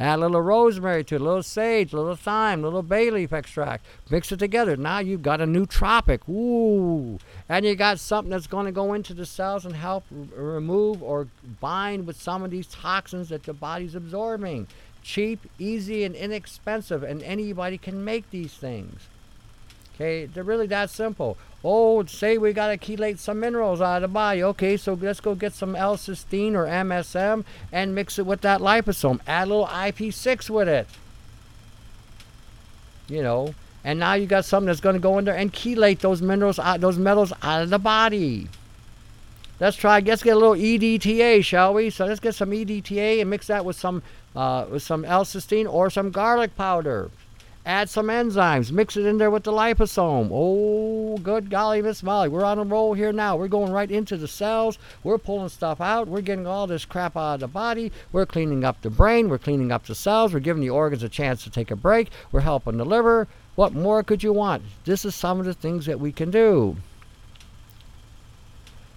Add a little rosemary to it, a little sage, a little thyme, a little bay leaf extract. Mix it together. Now you've got a new nootropic. Ooh. And you got something that's going to go into the cells and help r- remove or bind with some of these toxins that the body's absorbing. Cheap, easy, and inexpensive. And anybody can make these things. Okay, they're really that simple. Oh, say we got to chelate some minerals out of the body. Okay, so let's go get some L-cysteine or MSM and mix it with that liposome. Add a little IP6 with it. You know, and now you got something that's going to go in there and chelate those minerals, out, those metals out of the body. Let's try. Let's get a little EDTA, shall we? So let's get some EDTA and mix that with some uh, with some L-cysteine or some garlic powder. Add some enzymes. Mix it in there with the liposome. Oh, good golly, Miss Molly. We're on a roll here now. We're going right into the cells. We're pulling stuff out. We're getting all this crap out of the body. We're cleaning up the brain. We're cleaning up the cells. We're giving the organs a chance to take a break. We're helping the liver. What more could you want? This is some of the things that we can do.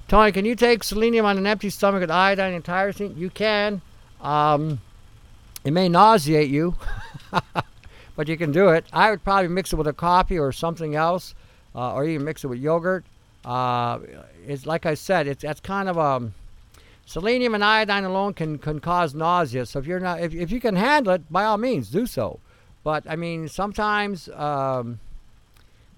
Tony, can you take selenium on an empty stomach with iodine and tyrosine? You can. Um, it may nauseate you. but you can do it. I would probably mix it with a coffee or something else, uh, or even mix it with yogurt. Uh, it's like I said, it's that's kind of a um, selenium and iodine alone can, can cause nausea. So if you're not, if, if you can handle it, by all means, do so. But I mean, sometimes um,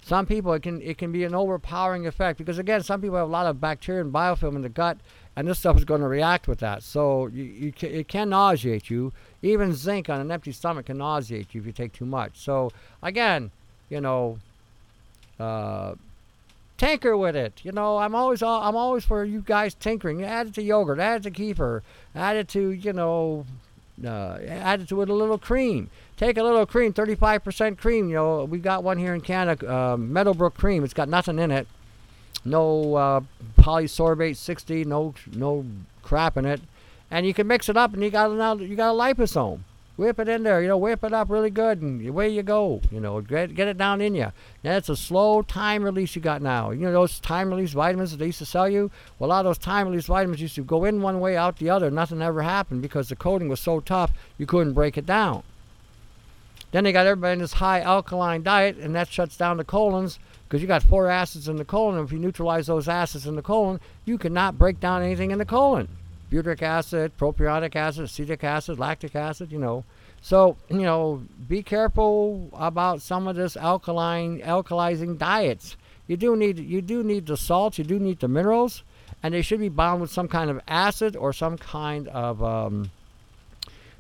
some people it can it can be an overpowering effect because again, some people have a lot of bacteria and biofilm in the gut, and this stuff is going to react with that. So you, you can, it can nauseate you. Even zinc on an empty stomach can nauseate you if you take too much. So again, you know, uh, tinker with it. You know, I'm always I'm always for you guys tinkering. Add it to yogurt, add it to kefir, add it to you know, uh, add it to it a little cream. Take a little cream, 35% cream. You know, we got one here in Canada, uh, Meadowbrook cream. It's got nothing in it no uh, polysorbate 60, no no crap in it, and you can mix it up, and you got another, you got a liposome. Whip it in there, you know, whip it up really good, and away you go. You know, get get it down in you. That's a slow time release you got now. You know those time release vitamins that they used to sell you. Well, a lot of those time release vitamins used to go in one way, out the other. Nothing ever happened because the coating was so tough you couldn't break it down. Then they got everybody in this high alkaline diet, and that shuts down the colons because you got four acids in the colon. And if you neutralize those acids in the colon, you cannot break down anything in the colon. Butyric acid, propionic acid, acetic acid, lactic acid, you know. So, you know, be careful about some of this alkaline alkalizing diets. You do need you do need the salts, you do need the minerals, and they should be bound with some kind of acid or some kind of um,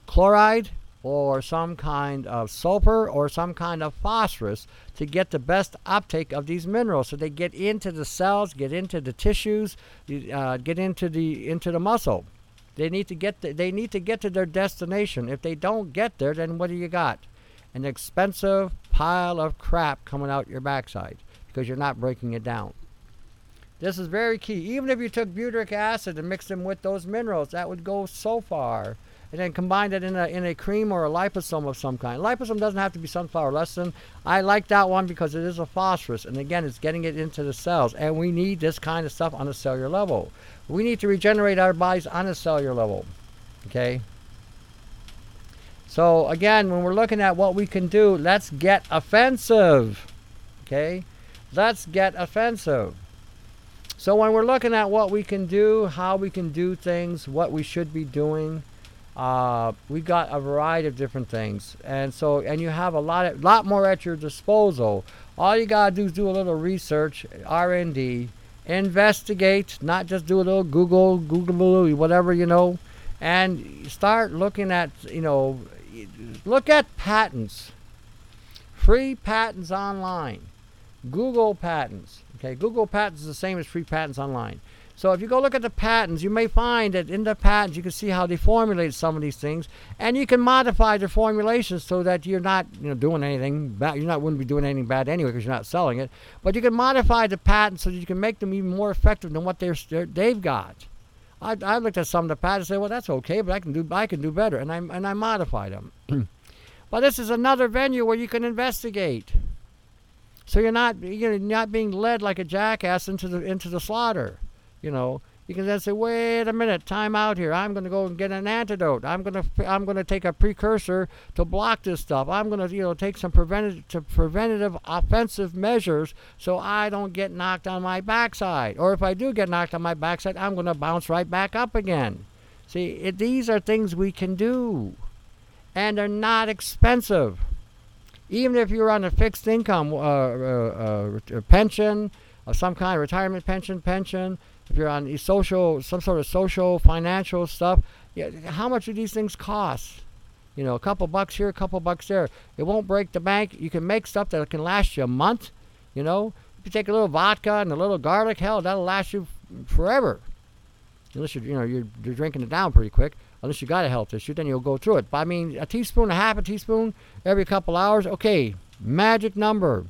chloride or some kind of sulfur or some kind of phosphorus to get the best uptake of these minerals. So they get into the cells get into the tissues uh, get into the into the muscle. They need to get the, they need to get to their destination. If they don't get there then what do you got? An expensive pile of crap coming out your backside because you're not breaking it down. This is very key. Even if you took butyric acid and mixed them with those minerals that would go so far and then combine it in a, in a cream or a liposome of some kind. Liposome doesn't have to be sunflower lecithin. I like that one because it is a phosphorus, and again, it's getting it into the cells, and we need this kind of stuff on a cellular level. We need to regenerate our bodies on a cellular level, okay? So again, when we're looking at what we can do, let's get offensive, okay? Let's get offensive. So when we're looking at what we can do, how we can do things, what we should be doing, uh, we got a variety of different things, and so and you have a lot of, lot more at your disposal. All you gotta do is do a little research, R and D, investigate, not just do a little Google, Google, whatever you know, and start looking at you know, look at patents, free patents online, Google patents. Okay, Google patents is the same as free patents online. So if you go look at the patents, you may find that in the patents you can see how they formulate some of these things, and you can modify the formulations so that you're not, you know, doing anything bad. You're not wouldn't be doing anything bad anyway because you're not selling it. But you can modify the patents so that you can make them even more effective than what they're, they've got. I, I looked at some of the patents and said, well, that's okay, but I can do I can do better, and I and I modified them. but this is another venue where you can investigate. So you're not you're not being led like a jackass into the into the slaughter you know, you can then say, wait a minute, time out here. I'm going to go and get an antidote. I'm going to I'm going to take a precursor to block this stuff. I'm going to you know take some preventative preventative offensive measures so I don't get knocked on my backside. Or if I do get knocked on my backside, I'm going to bounce right back up again. See, it, these are things we can do, and they're not expensive. Even if you're on a fixed income uh, uh, uh, pension, of some kind, of retirement pension, pension if you're on social, some sort of social, financial stuff, yeah, how much do these things cost? You know, a couple bucks here, a couple bucks there. It won't break the bank. You can make stuff that can last you a month. You know, if you take a little vodka and a little garlic, hell, that'll last you forever. Unless you're, you know, you're, you're drinking it down pretty quick. Unless you got a health issue, then you'll go through it. But I mean, a teaspoon, a half a teaspoon every couple hours. Okay, magic number.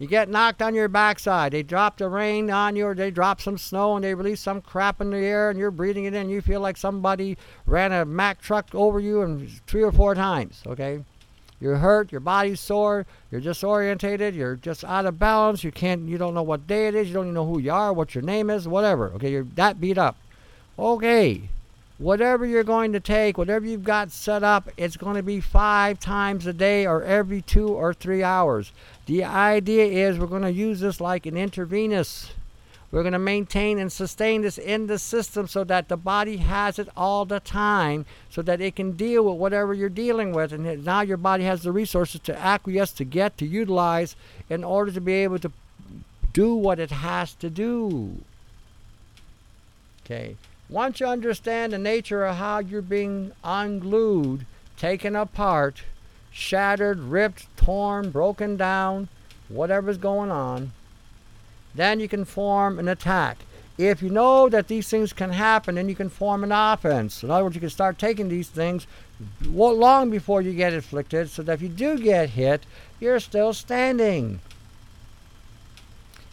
You get knocked on your backside. They drop the rain on you, or they drop some snow, and they release some crap in the air, and you're breathing it in. You feel like somebody ran a Mack truck over you and three or four times. Okay, you're hurt. Your body's sore. You're disorientated. You're just out of balance. You can't. You don't know what day it is. You don't even know who you are, what your name is, whatever. Okay, you're that beat up. Okay, whatever you're going to take, whatever you've got set up, it's going to be five times a day or every two or three hours. The idea is we're going to use this like an intravenous. We're going to maintain and sustain this in the system so that the body has it all the time so that it can deal with whatever you're dealing with. And now your body has the resources to acquiesce, to get, to utilize in order to be able to do what it has to do. Okay. Once you understand the nature of how you're being unglued, taken apart, shattered, ripped, torn, broken down, whatever's going on, then you can form an attack. If you know that these things can happen, then you can form an offense. In other words, you can start taking these things long before you get afflicted, so that if you do get hit, you're still standing.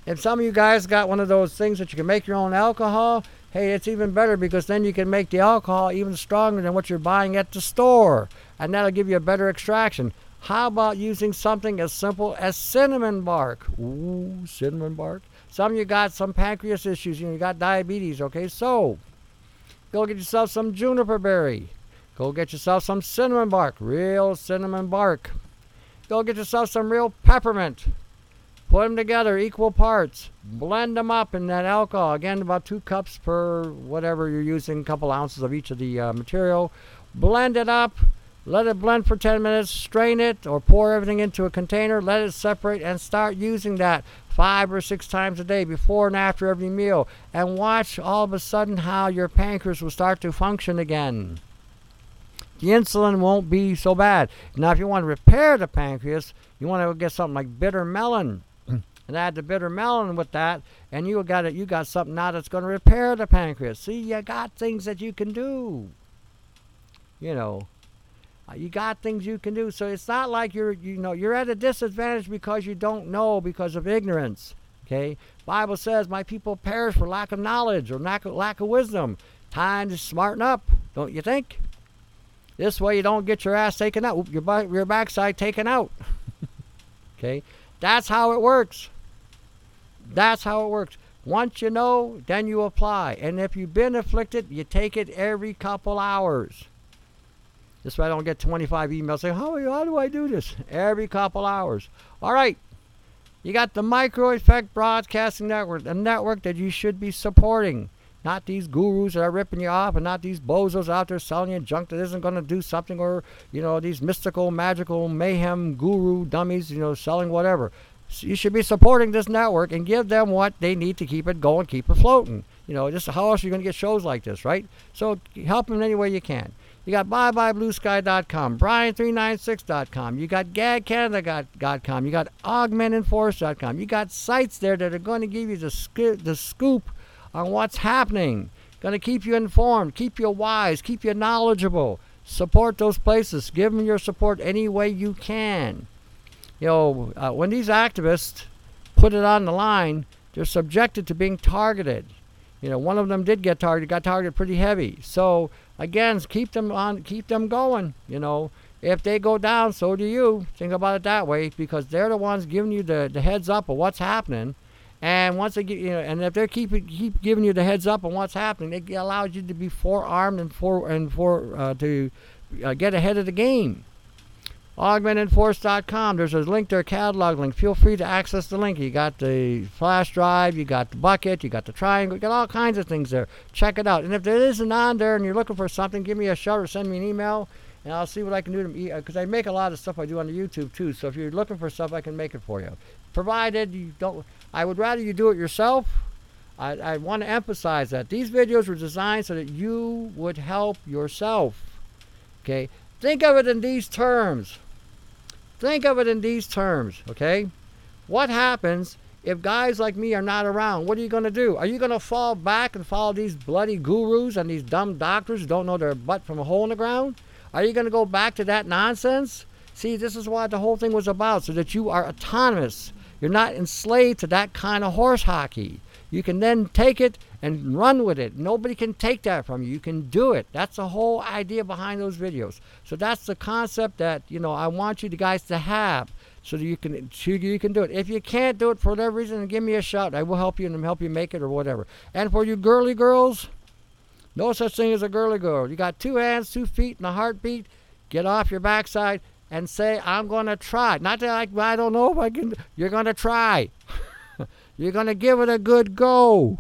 If some of you guys got one of those things that you can make your own alcohol, hey, it's even better because then you can make the alcohol even stronger than what you're buying at the store, and that'll give you a better extraction. How about using something as simple as cinnamon bark? Ooh, cinnamon bark. Some you got some pancreas issues, you, know, you got diabetes, okay? So, go get yourself some juniper berry. Go get yourself some cinnamon bark, real cinnamon bark. Go get yourself some real peppermint. Put them together, equal parts. Blend them up in that alcohol. Again, about two cups per whatever you're using, a couple ounces of each of the uh, material. Blend it up. Let it blend for 10 minutes. Strain it or pour everything into a container. Let it separate and start using that five or six times a day before and after every meal. And watch all of a sudden how your pancreas will start to function again. The insulin won't be so bad. Now, if you want to repair the pancreas, you want to get something like bitter melon and add the bitter melon with that, and you got it. You got something now that's going to repair the pancreas. See, you got things that you can do. You know, uh, you got things you can do. So it's not like you're, you know, you're at a disadvantage because you don't know because of ignorance. Okay, Bible says, "My people perish for lack of knowledge or lack of, lack of wisdom." Time to smarten up, don't you think? This way, you don't get your ass taken out, your your backside taken out. okay, that's how it works. That's how it works. Once you know, then you apply. And if you've been afflicted, you take it every couple hours. This way I don't get 25 emails saying, how, how do I do this? Every couple hours. All right. You got the Micro Effect Broadcasting Network, the network that you should be supporting. Not these gurus that are ripping you off and not these bozos out there selling you junk that isn't going to do something or, you know, these mystical, magical, mayhem guru dummies, you know, selling whatever you should be supporting this network and give them what they need to keep it going, keep it floating. You know, just how else are you going to get shows like this, right? So help them any way you can. You got byebyebluesky.com, brian396.com. You got gagcanada.com. You got augmentinforce.com. You got sites there that are going to give you the, sc- the scoop on what's happening. Going to keep you informed, keep you wise, keep you knowledgeable. Support those places. Give them your support any way you can. You know, uh, when these activists put it on the line, they're subjected to being targeted. You know, one of them did get targeted, got targeted pretty heavy. So again, keep them on, keep them going. You know, if they go down, so do you. Think about it that way, because they're the ones giving you the, the heads up of what's happening. And once they get, you know, and if they keep keep giving you the heads up on what's happening, it allows you to be forearmed and for and for uh, to uh, get ahead of the game. AugmentedForce.com. There's a link there, catalog link. Feel free to access the link. You got the flash drive, you got the bucket, you got the triangle, you got all kinds of things there. Check it out. And if there isn't on there and you're looking for something, give me a shout or send me an email, and I'll see what I can do to uh, because I make a lot of stuff I do on the YouTube too. So if you're looking for stuff, I can make it for you. Provided you don't, I would rather you do it yourself. I, I want to emphasize that these videos were designed so that you would help yourself. Okay, think of it in these terms. Think of it in these terms, okay? What happens if guys like me are not around? What are you going to do? Are you going to fall back and follow these bloody gurus and these dumb doctors who don't know their butt from a hole in the ground? Are you going to go back to that nonsense? See, this is what the whole thing was about, so that you are autonomous. You're not enslaved to that kind of horse hockey. You can then take it and run with it. Nobody can take that from you. You can do it. That's the whole idea behind those videos. So that's the concept that you know I want you guys to have, so that you can you can do it. If you can't do it for whatever reason, give me a shout. I will help you and help you make it or whatever. And for you girly girls, no such thing as a girly girl. You got two hands, two feet, and a heartbeat. Get off your backside and say, "I'm going to try." Not that I, I don't know if I can. You're going to try. You're going to give it a good go.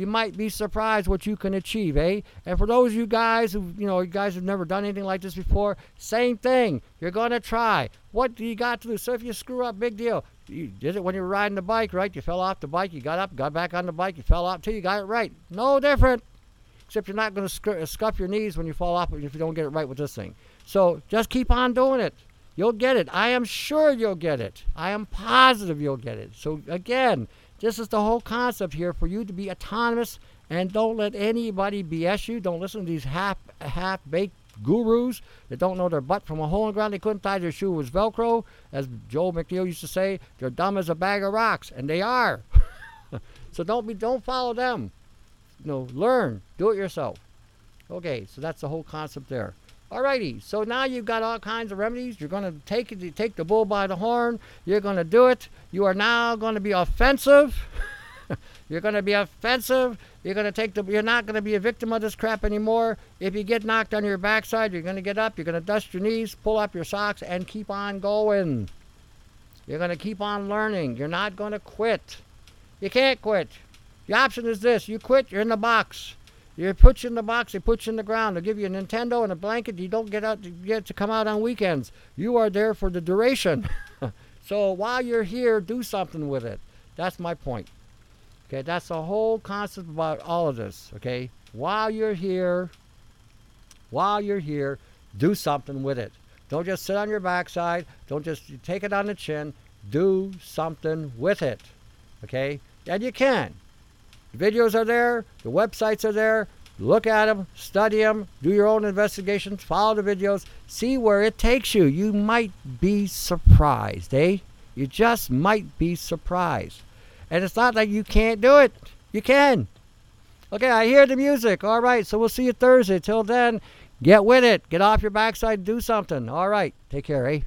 You might be surprised what you can achieve, eh? And for those of you guys who, you know, you guys have never done anything like this before, same thing. You're going to try. What do you got to do? So if you screw up, big deal. You did it when you were riding the bike, right? You fell off the bike, you got up, got back on the bike, you fell off too, you got it right. No different. Except you're not going to scuff your knees when you fall off if you don't get it right with this thing. So just keep on doing it. You'll get it. I am sure you'll get it. I am positive you'll get it. So again, this is the whole concept here for you to be autonomous and don't let anybody BS you. Don't listen to these half half baked gurus that don't know their butt from a hole in the ground. They couldn't tie their shoe with Velcro, as Joe McNeil used to say. They're dumb as a bag of rocks, and they are. so don't be don't follow them. You know, learn, do it yourself. Okay, so that's the whole concept there. Alrighty, so now you've got all kinds of remedies. You're going to take it, take the bull by the horn. You're going to do it. You are now going to be offensive. you're going to be offensive. You're going to take the. You're not going to be a victim of this crap anymore. If you get knocked on your backside, you're going to get up. You're going to dust your knees, pull up your socks, and keep on going. You're going to keep on learning. You're not going to quit. You can't quit. The option is this: you quit, you're in the box. You put you in the box, they put you in the ground. They'll give you a Nintendo and a blanket. You don't get out to get to come out on weekends. You are there for the duration. so while you're here, do something with it. That's my point. Okay, that's the whole concept about all of this. Okay, while you're here, while you're here, do something with it. Don't just sit on your backside. Don't just take it on the chin. Do something with it. Okay, and you can. Videos are there, the websites are there. Look at them, study them, do your own investigations, follow the videos, see where it takes you. You might be surprised, eh? You just might be surprised. And it's not like you can't do it. You can. Okay, I hear the music. All right, so we'll see you Thursday. Till then, get with it. Get off your backside, do something. All right, take care, eh?